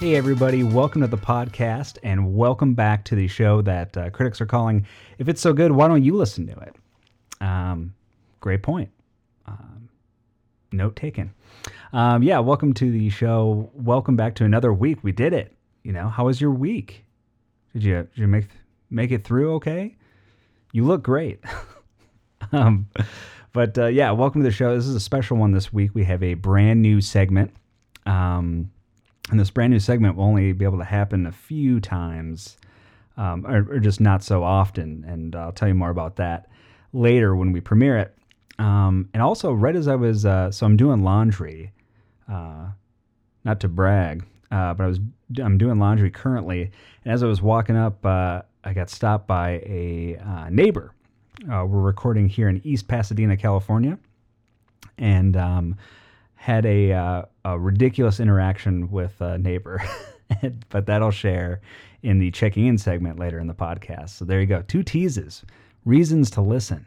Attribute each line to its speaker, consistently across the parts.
Speaker 1: Hey, everybody, welcome to the podcast and welcome back to the show that uh, critics are calling If It's So Good, Why Don't You Listen to It? Um, great point. Um, note taken. Um, yeah, welcome to the show. Welcome back to another week. We did it. You know, how was your week? Did you, did you make, make it through okay? You look great. um, but uh, yeah, welcome to the show. This is a special one this week. We have a brand new segment. Um, and this brand new segment will only be able to happen a few times, um, or, or, just not so often. And I'll tell you more about that later when we premiere it. Um, and also, right as I was, uh, so I'm doing laundry, uh, not to brag, uh, but I was I'm doing laundry currently. And as I was walking up, uh, I got stopped by a uh, neighbor. Uh, we're recording here in East Pasadena, California, and um, had a, uh, a ridiculous interaction with a neighbor, but that'll share in the checking in segment later in the podcast. So there you go. Two teases, reasons to listen.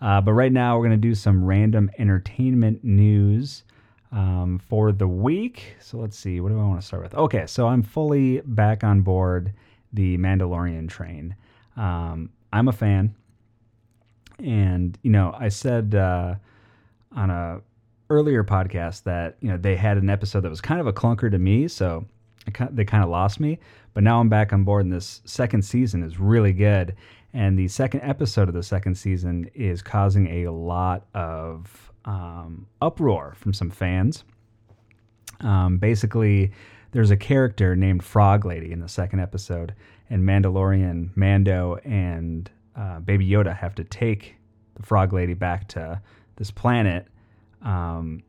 Speaker 1: Uh, but right now, we're going to do some random entertainment news um, for the week. So let's see, what do I want to start with? Okay, so I'm fully back on board the Mandalorian train. Um, I'm a fan. And, you know, I said uh, on a earlier podcast that you know they had an episode that was kind of a clunker to me, so they kind of lost me. But now I'm back on board, and this second season is really good. And the second episode of the second season is causing a lot of um, uproar from some fans. Um, basically, there's a character named Frog Lady in the second episode, and Mandalorian, Mando, and uh, Baby Yoda have to take the Frog Lady back to this planet um,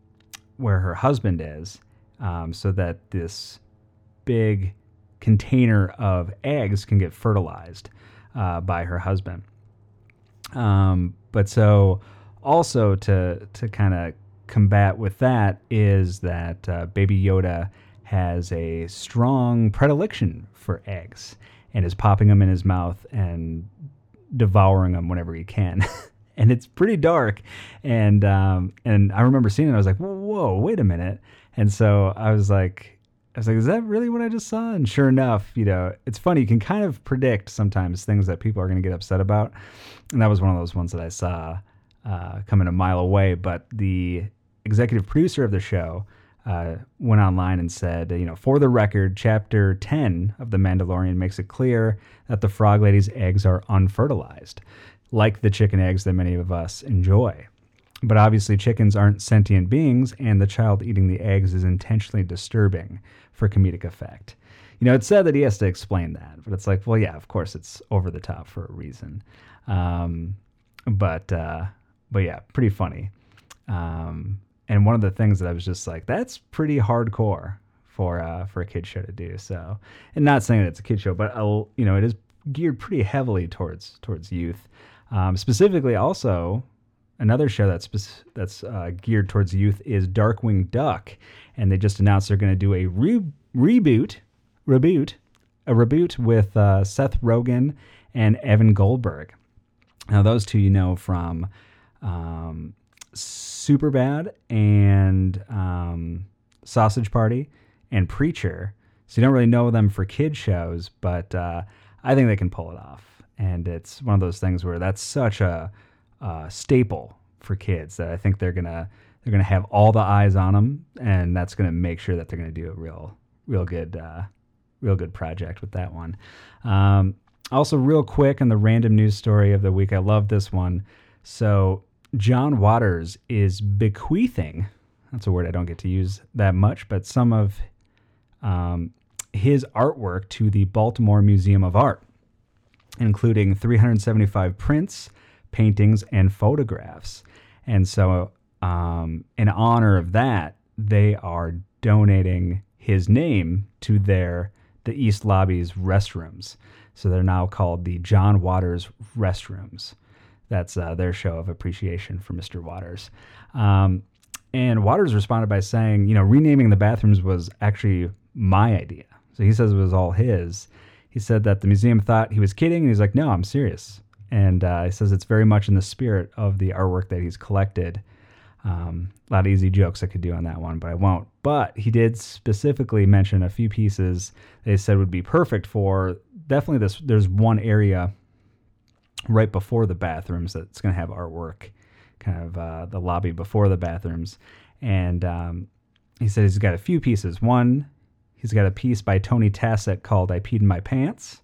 Speaker 1: where her husband is, um, so that this big container of eggs can get fertilized uh, by her husband. Um, but so also to to kind of combat with that is that uh, Baby Yoda has a strong predilection for eggs and is popping them in his mouth and devouring them whenever he can. and it's pretty dark. And um, and I remember seeing it. I was like, whoa, wait a minute. And so I was like, I was like, is that really what I just saw? And sure enough, you know, it's funny. You can kind of predict sometimes things that people are going to get upset about. And that was one of those ones that I saw uh, coming a mile away. But the executive producer of the show uh, went online and said, you know, for the record, chapter 10 of The Mandalorian makes it clear that the frog lady's eggs are unfertilized like the chicken eggs that many of us enjoy. But obviously, chickens aren't sentient beings, and the child eating the eggs is intentionally disturbing for comedic effect. You know, it's said that he has to explain that, but it's like, well, yeah, of course, it's over the top for a reason. Um, but, uh, but yeah, pretty funny. Um, and one of the things that I was just like, that's pretty hardcore for uh, for a kid show to do. So, and not saying that it's a kid show, but I'll, you know, it is geared pretty heavily towards towards youth. Um, specifically, also another show that's that's uh, geared towards youth is Darkwing Duck, and they just announced they're going to do a re- reboot, reboot, a reboot with uh, Seth Rogen and Evan Goldberg. Now, those two you know from um, Superbad and um, Sausage Party and Preacher, so you don't really know them for kid shows, but uh, I think they can pull it off and it's one of those things where that's such a, a staple for kids that I think they're gonna they're gonna have all the eyes on them, and that's gonna make sure that they're gonna do a real real good uh, real good project with that one. Um, also, real quick on the random news story of the week, I love this one. So John Waters is bequeathing. That's a word I don't get to use that much, but some of um, his artwork to the Baltimore Museum of Art including 375 prints, paintings, and photographs. And so, um, in honor of that, they are donating his name to their the East Lobby's restrooms. So they're now called the John Waters Restrooms. That's uh, their show of appreciation for Mr. Waters. Um, and Waters responded by saying, you know, renaming the bathrooms was actually my idea. So he says it was all his. He said that the museum thought he was kidding, and he's like, "No, I'm serious." And uh, he says it's very much in the spirit of the artwork that he's collected. Um, a lot of easy jokes I could do on that one, but I won't. But he did specifically mention a few pieces they said would be perfect for definitely this. There's one area right before the bathrooms that's going to have artwork, kind of uh, the lobby before the bathrooms. And um, he said he's got a few pieces. One, he's got a piece by Tony Tasset called I Peed in My Pants.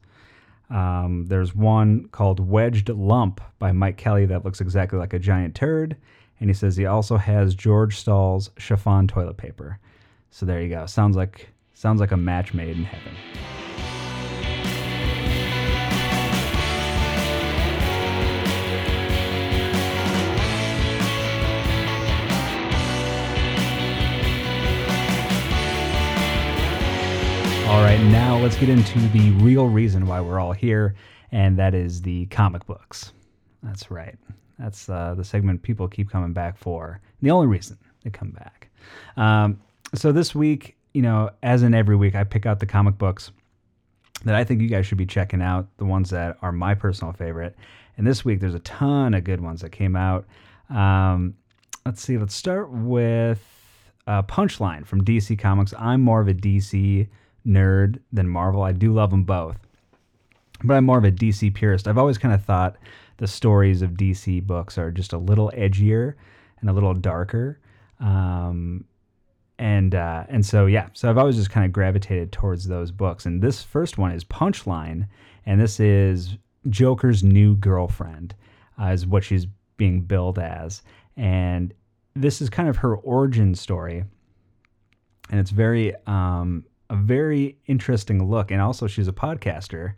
Speaker 1: Um, there's one called Wedged Lump by Mike Kelley that looks exactly like a giant turd. And he says he also has George Stoll's chiffon toilet paper. So there you go. Sounds like sounds like a match made in heaven. All right, now let's get into the real reason why we're all here, and that is the comic books. That's right. That's uh, the segment people keep coming back for. The only reason they come back. Um, so this week, you know, as in every week, I pick out the comic books that I think you guys should be checking out, the ones that are my personal favorite. And this week, there's a ton of good ones that came out. Um, let's see, let's start with uh, Punchline from DC Comics. I'm more of a DC nerd than Marvel. I do love them both, but I'm more of a DC purist. I've always kind of thought the stories of DC books are just a little edgier and a little darker. Um, and uh, and so yeah, so I've always just kind of gravitated towards those books. And this first one is Punchline, and this is Joker's new girlfriend, uh, is what she's being billed as, and this is kind of her origin story, and it's very um, a very interesting look. And also, she's a podcaster.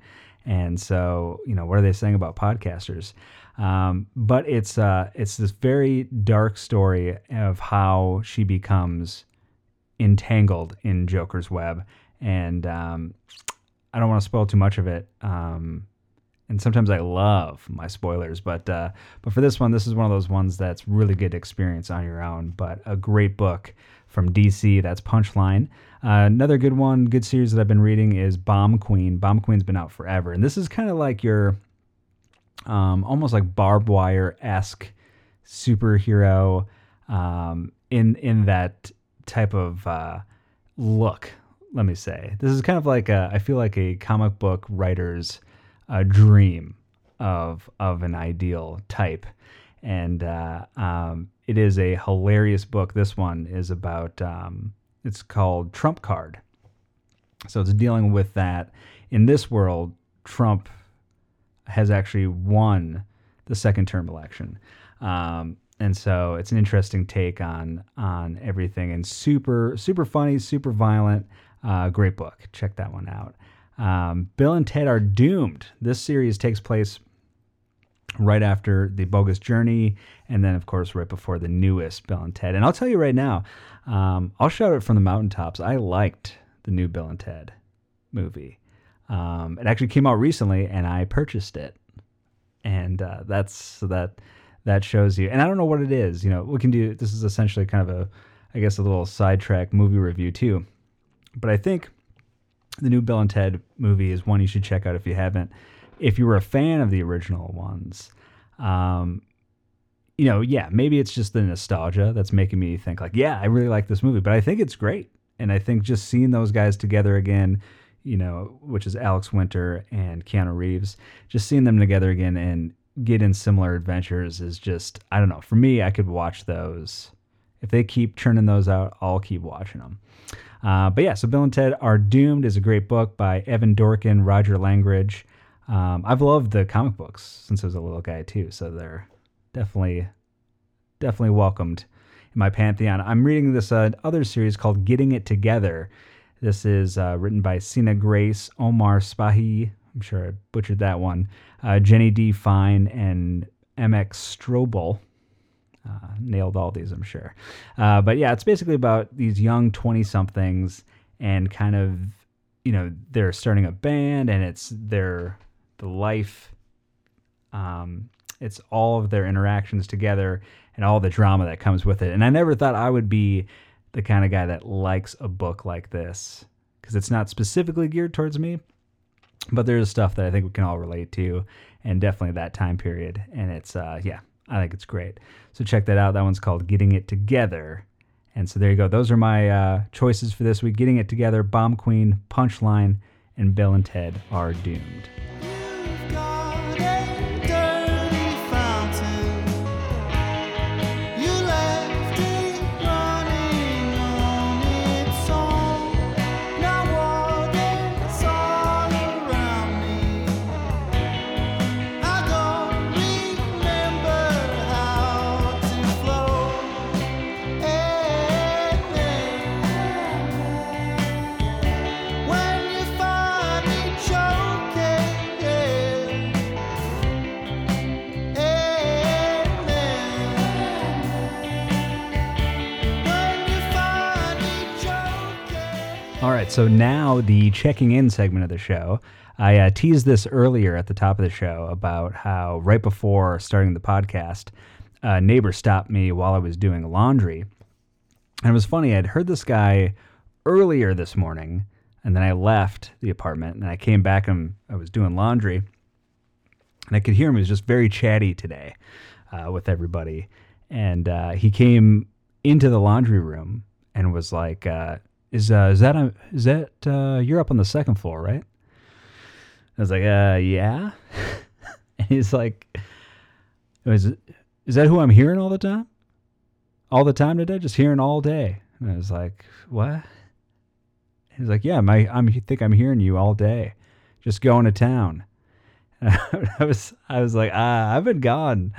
Speaker 1: And so, you know, what are they saying about podcasters? Um, but it's uh, it's this very dark story of how she becomes entangled in Joker's web, and um, I don't want to spoil too much of it. Um, and sometimes I love my spoilers, but uh, but for this one, this is one of those ones that's really good experience on your own, but a great book from DC. That's Punchline. Uh, another good one, good series that I've been reading is Bomb Queen. Bomb Queen's been out forever, and this is kind of like your um, almost like barbed wire esque superhero um, in in that type of uh, look. Let me say this is kind of like a, I feel like a comic book writer's uh, dream of of an ideal type, and uh, um, it is a hilarious book. This one is about um, it's called Trump Card. So it's dealing with that. In this world, Trump has actually won the second term election. Um, and so it's an interesting take on on everything and super super funny, super violent. Uh, great book. Check that one out. Um, Bill and Ted are doomed. This series takes place right after the bogus journey and then of course right before the newest bill and ted. And i'll tell you right now um, i'll shout it from the mountaintops. I liked the new bill and ted movie. Um, it actually came out recently and i purchased it. And uh, that's so that that shows you. And i don't know what it is. You know we can do this is essentially kind of a i guess a little sidetrack movie review too. But i think the new bill and ted movie is one you should check out if you haven't if you were a fan of the original ones, um, you know, yeah, maybe it's just the nostalgia that's making me think like, yeah, I really like this movie, but I think it's great. And I think just seeing those guys together again, you know, which is Alex Winter and Keanu Reeves, just seeing them together again and get in similar adventures is just, I don't know. For me, I could watch those. If they keep churning those out, I'll keep watching them. Uh, but yeah, so Bill and Ted Are Doomed is a great book by Evan Dorkin, Roger Langridge. Um, I've loved the comic books since I was a little guy too, so they're definitely definitely welcomed in my pantheon. I'm reading this uh, other series called Getting It Together. This is uh, written by Sina Grace, Omar Spahi. I'm sure I butchered that one. Uh, Jenny D. Fine and MX Strobel. Uh, nailed all these, I'm sure. Uh, but yeah, it's basically about these young 20 somethings and kind of, you know, they're starting a band and it's their the life, um, it's all of their interactions together and all the drama that comes with it. And I never thought I would be the kind of guy that likes a book like this because it's not specifically geared towards me, but there's stuff that I think we can all relate to, and definitely that time period. And it's uh, yeah, I think it's great. So check that out. That one's called Getting It Together. And so there you go. Those are my uh, choices for this week Getting It Together, Bomb Queen, Punchline, and Bill and Ted Are Doomed. So now the checking in segment of the show. I uh, teased this earlier at the top of the show about how right before starting the podcast, a neighbor stopped me while I was doing laundry. And it was funny, I'd heard this guy earlier this morning, and then I left the apartment and I came back and I was doing laundry. And I could hear him. He was just very chatty today uh, with everybody. And uh, he came into the laundry room and was like, uh, "Is uh, is that a, is that uh, you're up on the second floor, right?" I was like, "Uh, yeah." and he's like, "Is is that who I'm hearing all the time? All the time today? Just hearing all day?" And I was like, "What?" He's like, "Yeah, my I'm I think I'm hearing you all day, just going to town." I was I was like, ah, I've been gone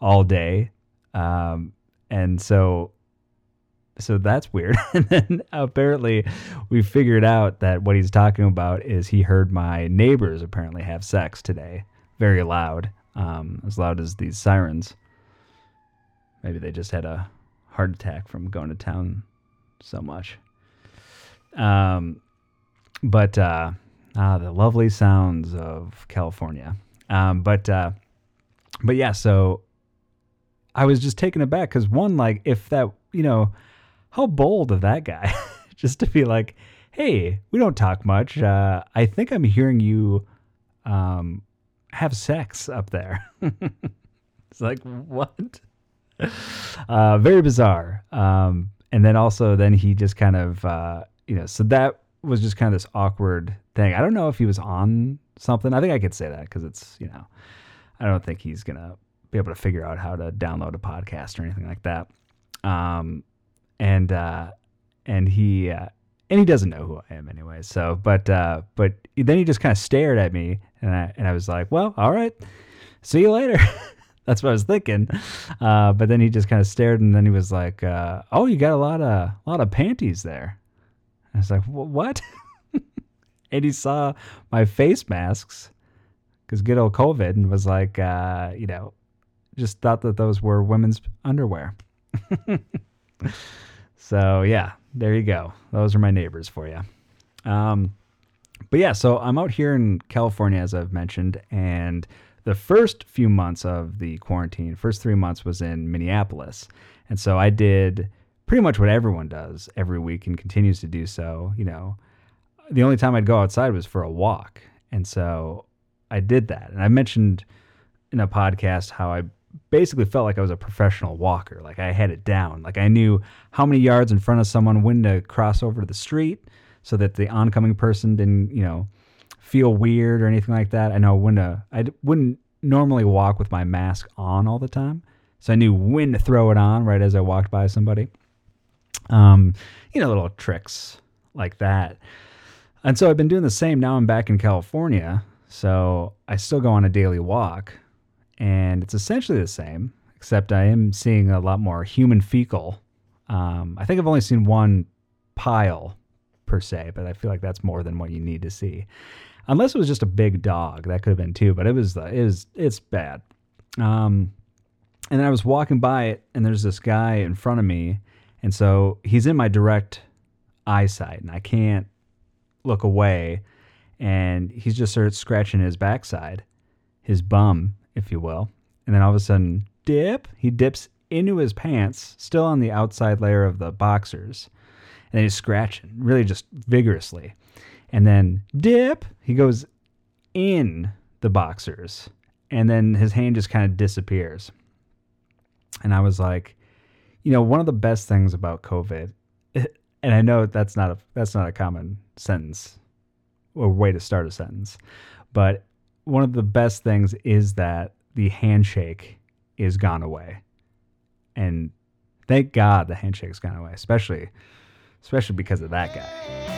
Speaker 1: all day, um, and so so that's weird. and then apparently, we figured out that what he's talking about is he heard my neighbors apparently have sex today, very loud, um, as loud as these sirens. Maybe they just had a heart attack from going to town so much. Um, but uh, ah, the lovely sounds of California. Um, but uh, but yeah, so I was just taken aback because one, like, if that, you know, how bold of that guy, just to be like, hey, we don't talk much. Uh, I think I'm hearing you um, have sex up there. it's like what? uh, very bizarre. Um, and then also, then he just kind of, uh, you know, so that was just kind of this awkward thing. I don't know if he was on something. I think I could say that because it's, you know, I don't think he's gonna be able to figure out how to download a podcast or anything like that. Um, and uh, and he uh, and he doesn't know who I am anyway. So, but uh, but then he just kind of stared at me, and I and I was like, well, all right, see you later. That's what I was thinking. Uh, but then he just kind of stared, and then he was like, uh, "Oh, you got a lot of a lot of panties there." I was like, "What?" and he saw my face masks because good old COVID, and was like, uh, you know, just thought that those were women's underwear. so yeah, there you go. Those are my neighbors for you. Um, but yeah, so I'm out here in California, as I've mentioned, and the first few months of the quarantine, first three months was in Minneapolis. And so I did pretty much what everyone does every week and continues to do so. You know, the only time I'd go outside was for a walk. And so I did that. And I mentioned in a podcast how I basically felt like I was a professional walker. Like I had it down. Like I knew how many yards in front of someone, when to cross over to the street so that the oncoming person didn't, you know, feel weird or anything like that. I know when to, I wouldn't normally walk with my mask on all the time. So I knew when to throw it on right as I walked by somebody. Um, you know, little tricks like that. And so I've been doing the same. Now I'm back in California. So I still go on a daily walk. And it's essentially the same, except I am seeing a lot more human fecal. Um, I think I've only seen one pile per se, but I feel like that's more than what you need to see. Unless it was just a big dog, that could have been too. But it was, it was, it's bad. Um, and then I was walking by it, and there's this guy in front of me, and so he's in my direct eyesight, and I can't look away. And he's just started scratching his backside, his bum, if you will. And then all of a sudden, dip, he dips into his pants, still on the outside layer of the boxers. And he's scratching, really just vigorously. And then dip, he goes in the boxers. And then his hand just kind of disappears. and I was like, you know, one of the best things about COVID, and I know that's not a that's not a common sentence or way to start a sentence, but one of the best things is that the handshake is gone away, and thank God the handshake's gone away, especially especially because of that guy.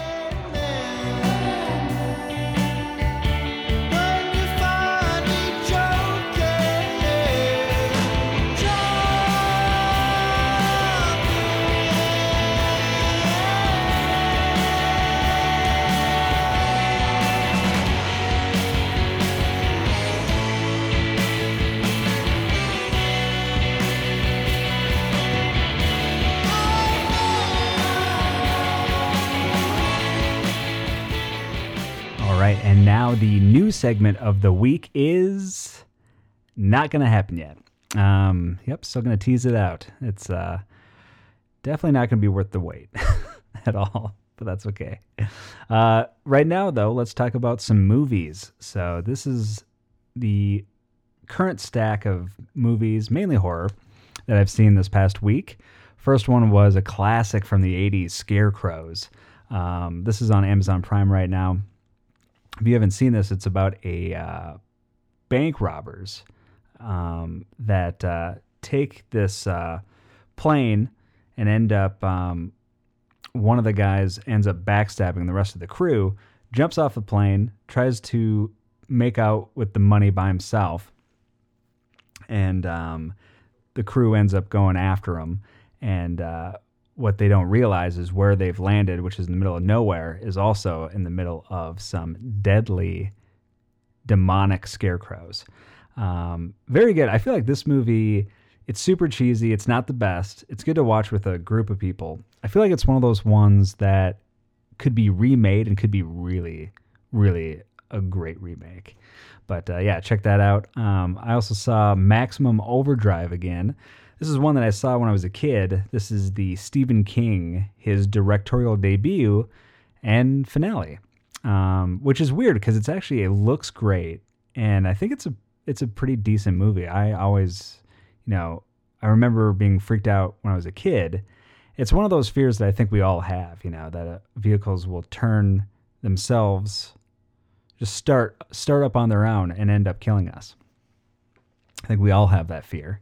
Speaker 1: And now the new segment of the week is not going to happen yet. Um, yep, still going to tease it out. It's uh, definitely not going to be worth the wait at all, but that's okay. Uh, right now, though, let's talk about some movies. So this is the current stack of movies, mainly horror, that I've seen this past week. First one was a classic from the 80s, Scarecrows. Um, this is on Amazon Prime right now. If you haven't seen this, it's about a uh, bank robbers um, that uh, take this uh, plane and end up. Um, one of the guys ends up backstabbing the rest of the crew, jumps off the plane, tries to make out with the money by himself, and um, the crew ends up going after him. And uh, what they don't realize is where they've landed, which is in the middle of nowhere, is also in the middle of some deadly demonic scarecrows. Um, very good. I feel like this movie, it's super cheesy. It's not the best. It's good to watch with a group of people. I feel like it's one of those ones that could be remade and could be really, really a great remake. But uh, yeah, check that out. Um, I also saw Maximum Overdrive again. This is one that I saw when I was a kid. This is the Stephen King, his directorial debut and finale, um, which is weird because it's actually it looks great, and I think it's a it's a pretty decent movie. I always, you know, I remember being freaked out when I was a kid. It's one of those fears that I think we all have, you know, that uh, vehicles will turn themselves, just start start up on their own and end up killing us. I think we all have that fear.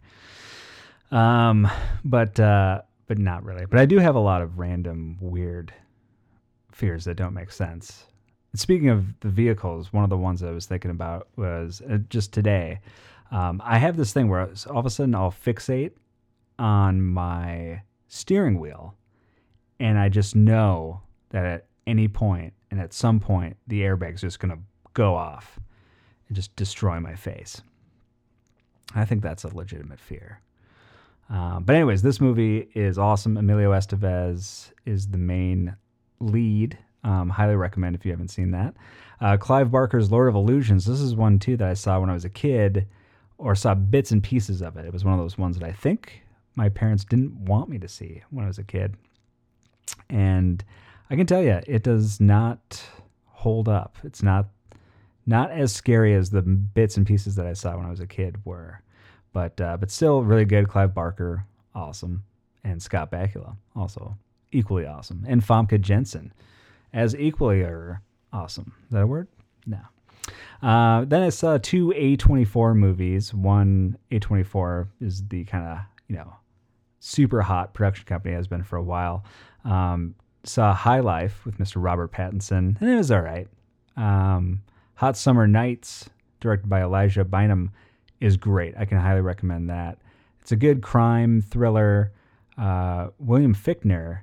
Speaker 1: Um, but uh, but not really. But I do have a lot of random weird fears that don't make sense. Speaking of the vehicles, one of the ones I was thinking about was uh, just today. Um, I have this thing where all of a sudden I'll fixate on my steering wheel, and I just know that at any point and at some point the airbag's just gonna go off and just destroy my face. I think that's a legitimate fear. Um, but anyways, this movie is awesome. Emilio Estevez is the main lead. Um, highly recommend if you haven't seen that. Uh, Clive Barker's Lord of Illusions. This is one too that I saw when I was a kid, or saw bits and pieces of it. It was one of those ones that I think my parents didn't want me to see when I was a kid, and I can tell you, it does not hold up. It's not not as scary as the bits and pieces that I saw when I was a kid were, but uh, but still really good. Clive Barker, awesome, and Scott Bakula, also equally awesome, and Famke Janssen, as equally awesome. Is that a word? No. Uh, then I saw two A24 movies. One A24 is the kind of you know super hot production company has been for a while. Um, saw High Life with Mr. Robert Pattinson, and it was all right. Um, Hot Summer Nights, directed by Elijah Bynum, is great. I can highly recommend that. It's a good crime thriller. Uh, William Fichtner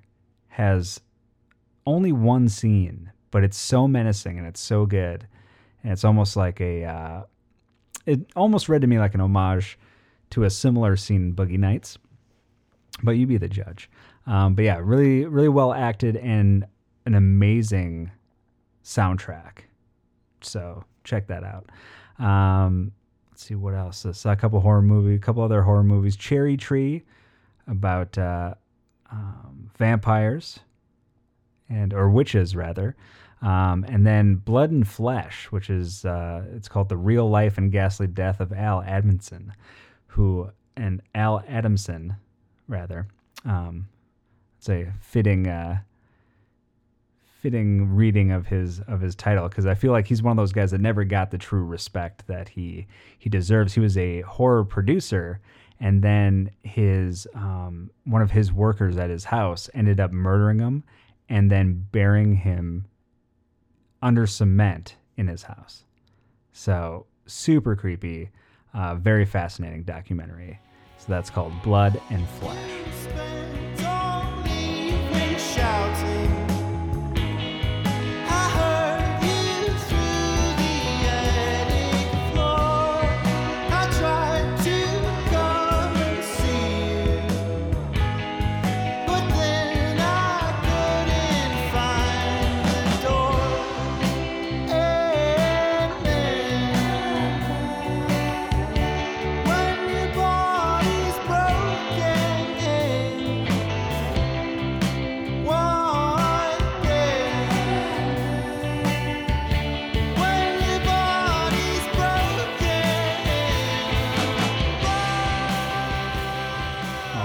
Speaker 1: has only one scene, but it's so menacing and it's so good, and it's almost like a. Uh, it almost read to me like an homage to a similar scene in Boogie Nights, but you be the judge. Um, but yeah, really, really well acted and an amazing soundtrack. So check that out. Um, let's see what else. I saw a couple horror movie, a couple other horror movies. Cherry Tree, about uh, um, vampires and or witches rather. Um, and then Blood and Flesh, which is uh, it's called the real life and ghastly death of Al Edmondson, who and Al Adamson, rather. Um, it's a fitting uh, fitting reading of his of his title because I feel like he's one of those guys that never got the true respect that he he deserves. He was a horror producer, and then his um, one of his workers at his house ended up murdering him, and then burying him under cement in his house. So super creepy, uh, very fascinating documentary. So that's called Blood and Flesh.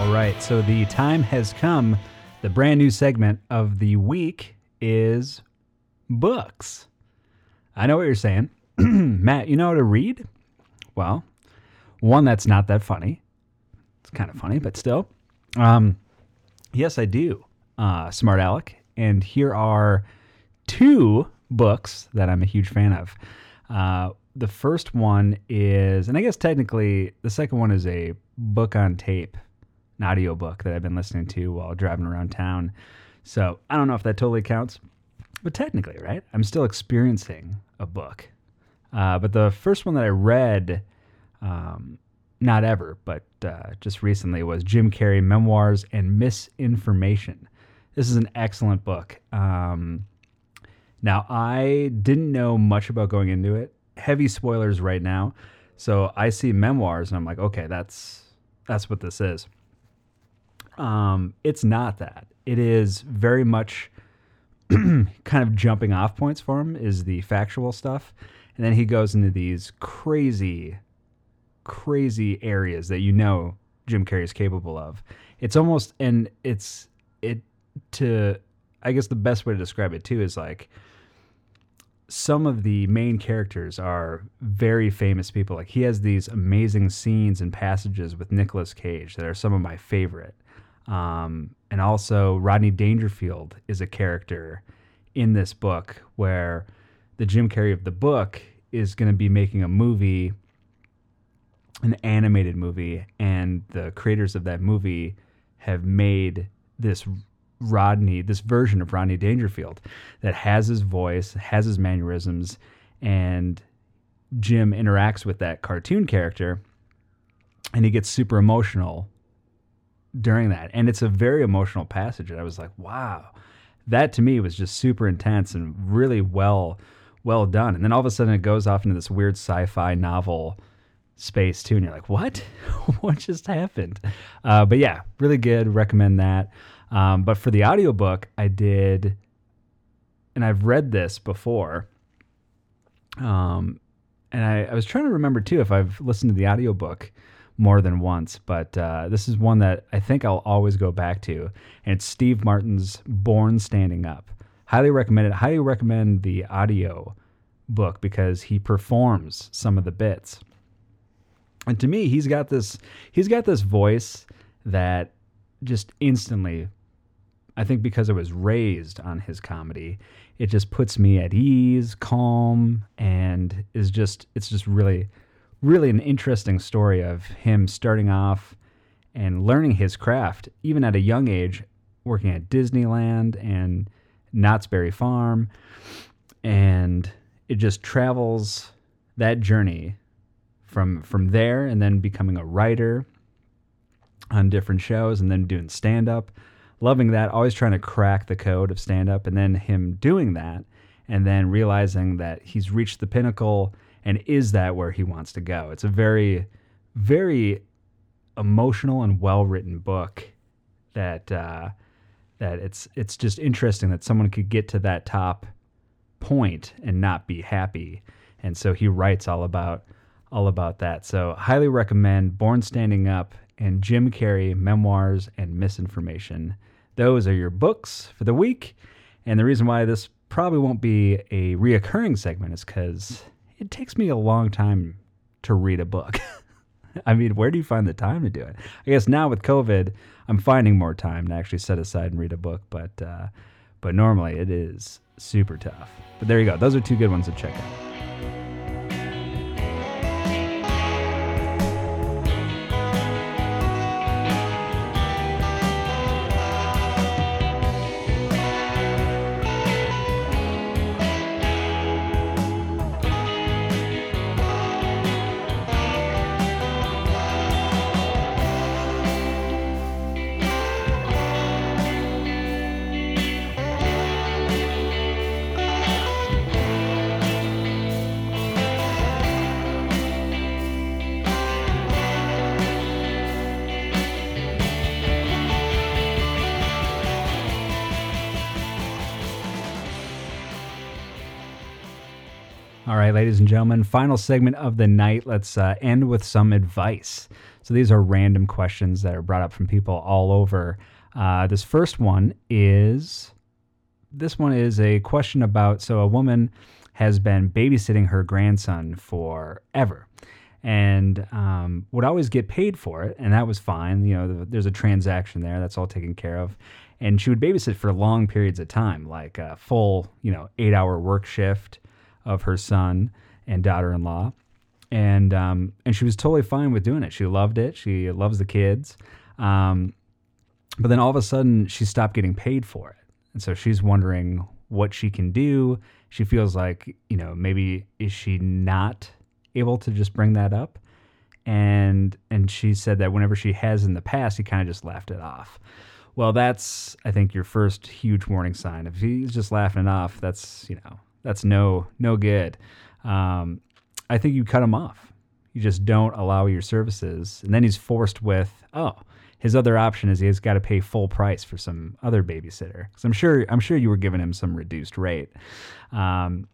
Speaker 2: All
Speaker 1: right, so the time has come. The brand new segment of the week is books. I know what you're saying. Matt, you know how to read? Well, one that's not that funny. It's kind of funny, but still. Um, yes, I do. Uh, Smart Alec. And here are two books that I'm a huge fan of. Uh, the first one is, and I guess technically the second one is a book on tape, an audio book that I've been listening to while driving around town. So I don't know if that totally counts, but technically, right? I'm still experiencing a book. Uh, but the first one that I read, um, not ever, but uh, just recently, was Jim Carrey Memoirs and Misinformation. This is an excellent book. Um, now, I didn't know much about going into it. Heavy spoilers right now. So I see memoirs and I'm like, okay, that's that's what this is. Um, it's not that. It is very much kind of jumping off points for him is the factual stuff. And then he goes into these crazy, crazy areas that you know Jim Carrey is capable of. It's almost and it's it to I guess the best way to describe it too is like some of the main characters are very famous people. Like he has these amazing scenes and passages with Nicolas Cage that are some of my favorite. Um, and also Rodney Dangerfield is a character in this book where the Jim Carrey of the book is going to be making a movie, an animated movie, and the creators of that movie have made this Rodney, this version of Rodney Dangerfield that has his voice, has his mannerisms, and Jim interacts with that cartoon character and he gets super emotional during that. And it's a very emotional passage. And I was like, wow, that to me was just super intense and really well well done. And then all of a sudden it goes off into this weird sci-fi novel space too. And you're like, what? what just happened? Uh, but yeah, really good. Recommend that. Um, but for the audiobook, I did, and I've read this before. Um, and I, I was trying to remember too if I've listened to the audiobook more than once, but uh, this is one that I think I'll always go back to. And it's Steve Martin's Born Standing Up. Highly recommend it. Highly recommend the audio book because he performs some of the bits. And to me, he's got this he's got this voice that just instantly I think because I was raised on his comedy, it just puts me at ease, calm, and is just it's just really really an interesting story of him starting off and learning his craft even at a young age working at Disneyland and Knott's Berry Farm and it just travels that journey from from there and then becoming a writer on different shows and then doing stand up. Loving that, always trying to crack the code of stand up and then him doing that and then realizing that he's reached the pinnacle and is that where he wants to go. It's a very very emotional and well written book that uh, that it's it's just interesting that someone could get to that top point and not be happy. And so he writes all about all about that. So, highly recommend Born Standing Up and Jim Carrey Memoirs and Misinformation. Those are your books for the week. And the reason why this probably won't be a reoccurring segment is because it takes me a long time to read a book. I mean, where do you find the time to do it? I guess now with COVID, I'm finding more time to actually set aside and read a book, but uh, but normally it is super tough. But there you go. Those are two good ones to check out. All right, ladies and gentlemen, final segment of the night. Let's uh, end with some advice. So these are random questions that are brought up from people all over. Uh, this first one is this one is a question about so a woman has been babysitting her grandson forever and um, would always get paid for it and that was fine you know there's a transaction there that's all taken care of and she would babysit for long periods of time like a full you know eight hour work shift of her son and daughter-in-law. And um, and she was totally fine with doing it. She loved it. She loves the kids. Um, but then all of a sudden she stopped getting paid for it. And so she's wondering what she can do. She feels like you know maybe is she not able to just bring that up? And and she said that whenever she has in the past he kind of just laughed it off. Well that's i think your first huge warning sign. If he's just laughing it off that's you know that's no no good. Um, i think you cut him off. You just don't allow your services. And then he's forced with oh his other option is he's got to pay full price for some other babysitter. Because i'm sure i'm sure you were giving him some reduced rate. Um,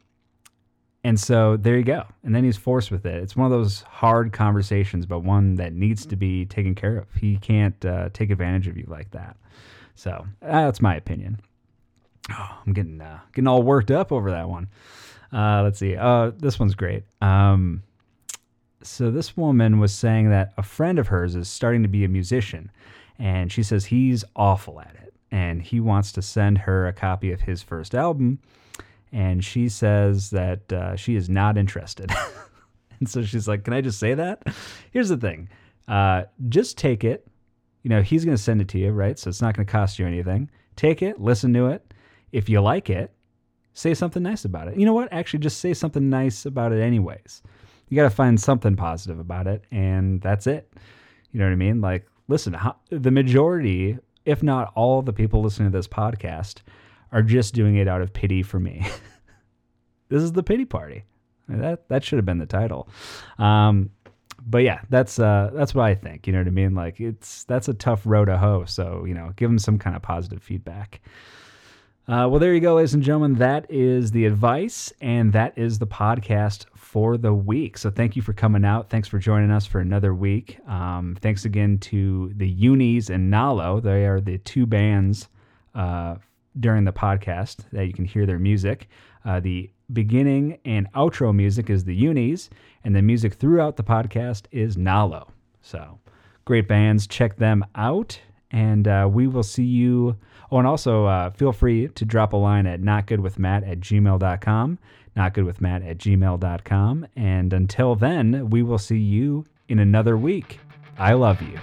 Speaker 1: and so there you go. And then he's forced with it. It's one of those hard conversations but one that needs to be taken care of. He can't uh, take advantage of you like that. So that's my opinion oh, i'm getting uh, getting all worked up over that one. Uh, let's see. Uh, this one's great. Um, so this woman was saying that a friend of hers is starting to be a musician and she says he's awful at it and he wants to send her a copy of his first album and she says that uh, she is not interested. And so she's like can i just say that? Here's the thing. Uh, just take it. You know he's going to send it to you right? So it's not going to cost you anything. Take it listen to it if you like it say something nice about it. You know what? Actually just say something nice about it anyways. You got to find something positive about it and that's it. You know what i mean? Like listen how, the majority if not all the people listening to this podcast are just doing it out of pity for me. This is the pity party. That that should have been the title. Um, but yeah that's uh that's what i think. You know what i mean? Like it's that's a tough row to hoe so you know give them some kind of positive feedback uh, well, there you go, ladies and gentlemen. That is the advice, and that is the podcast for the week. So, thank you for coming out. Thanks for joining us for another week. Um, thanks again to the Unis and Nalo. They are the two bands uh, during the podcast that you can hear their music. Uh, the beginning and outro music is the Unis, and the music throughout the podcast is Nalo. So, great bands. Check them out, and uh, we will see you. Oh, and also uh, feel free to drop a line at notgoodwithmatt at gmail.com, notgoodwithmatt at gmail.com. And until then, we will see you in another week. I love you.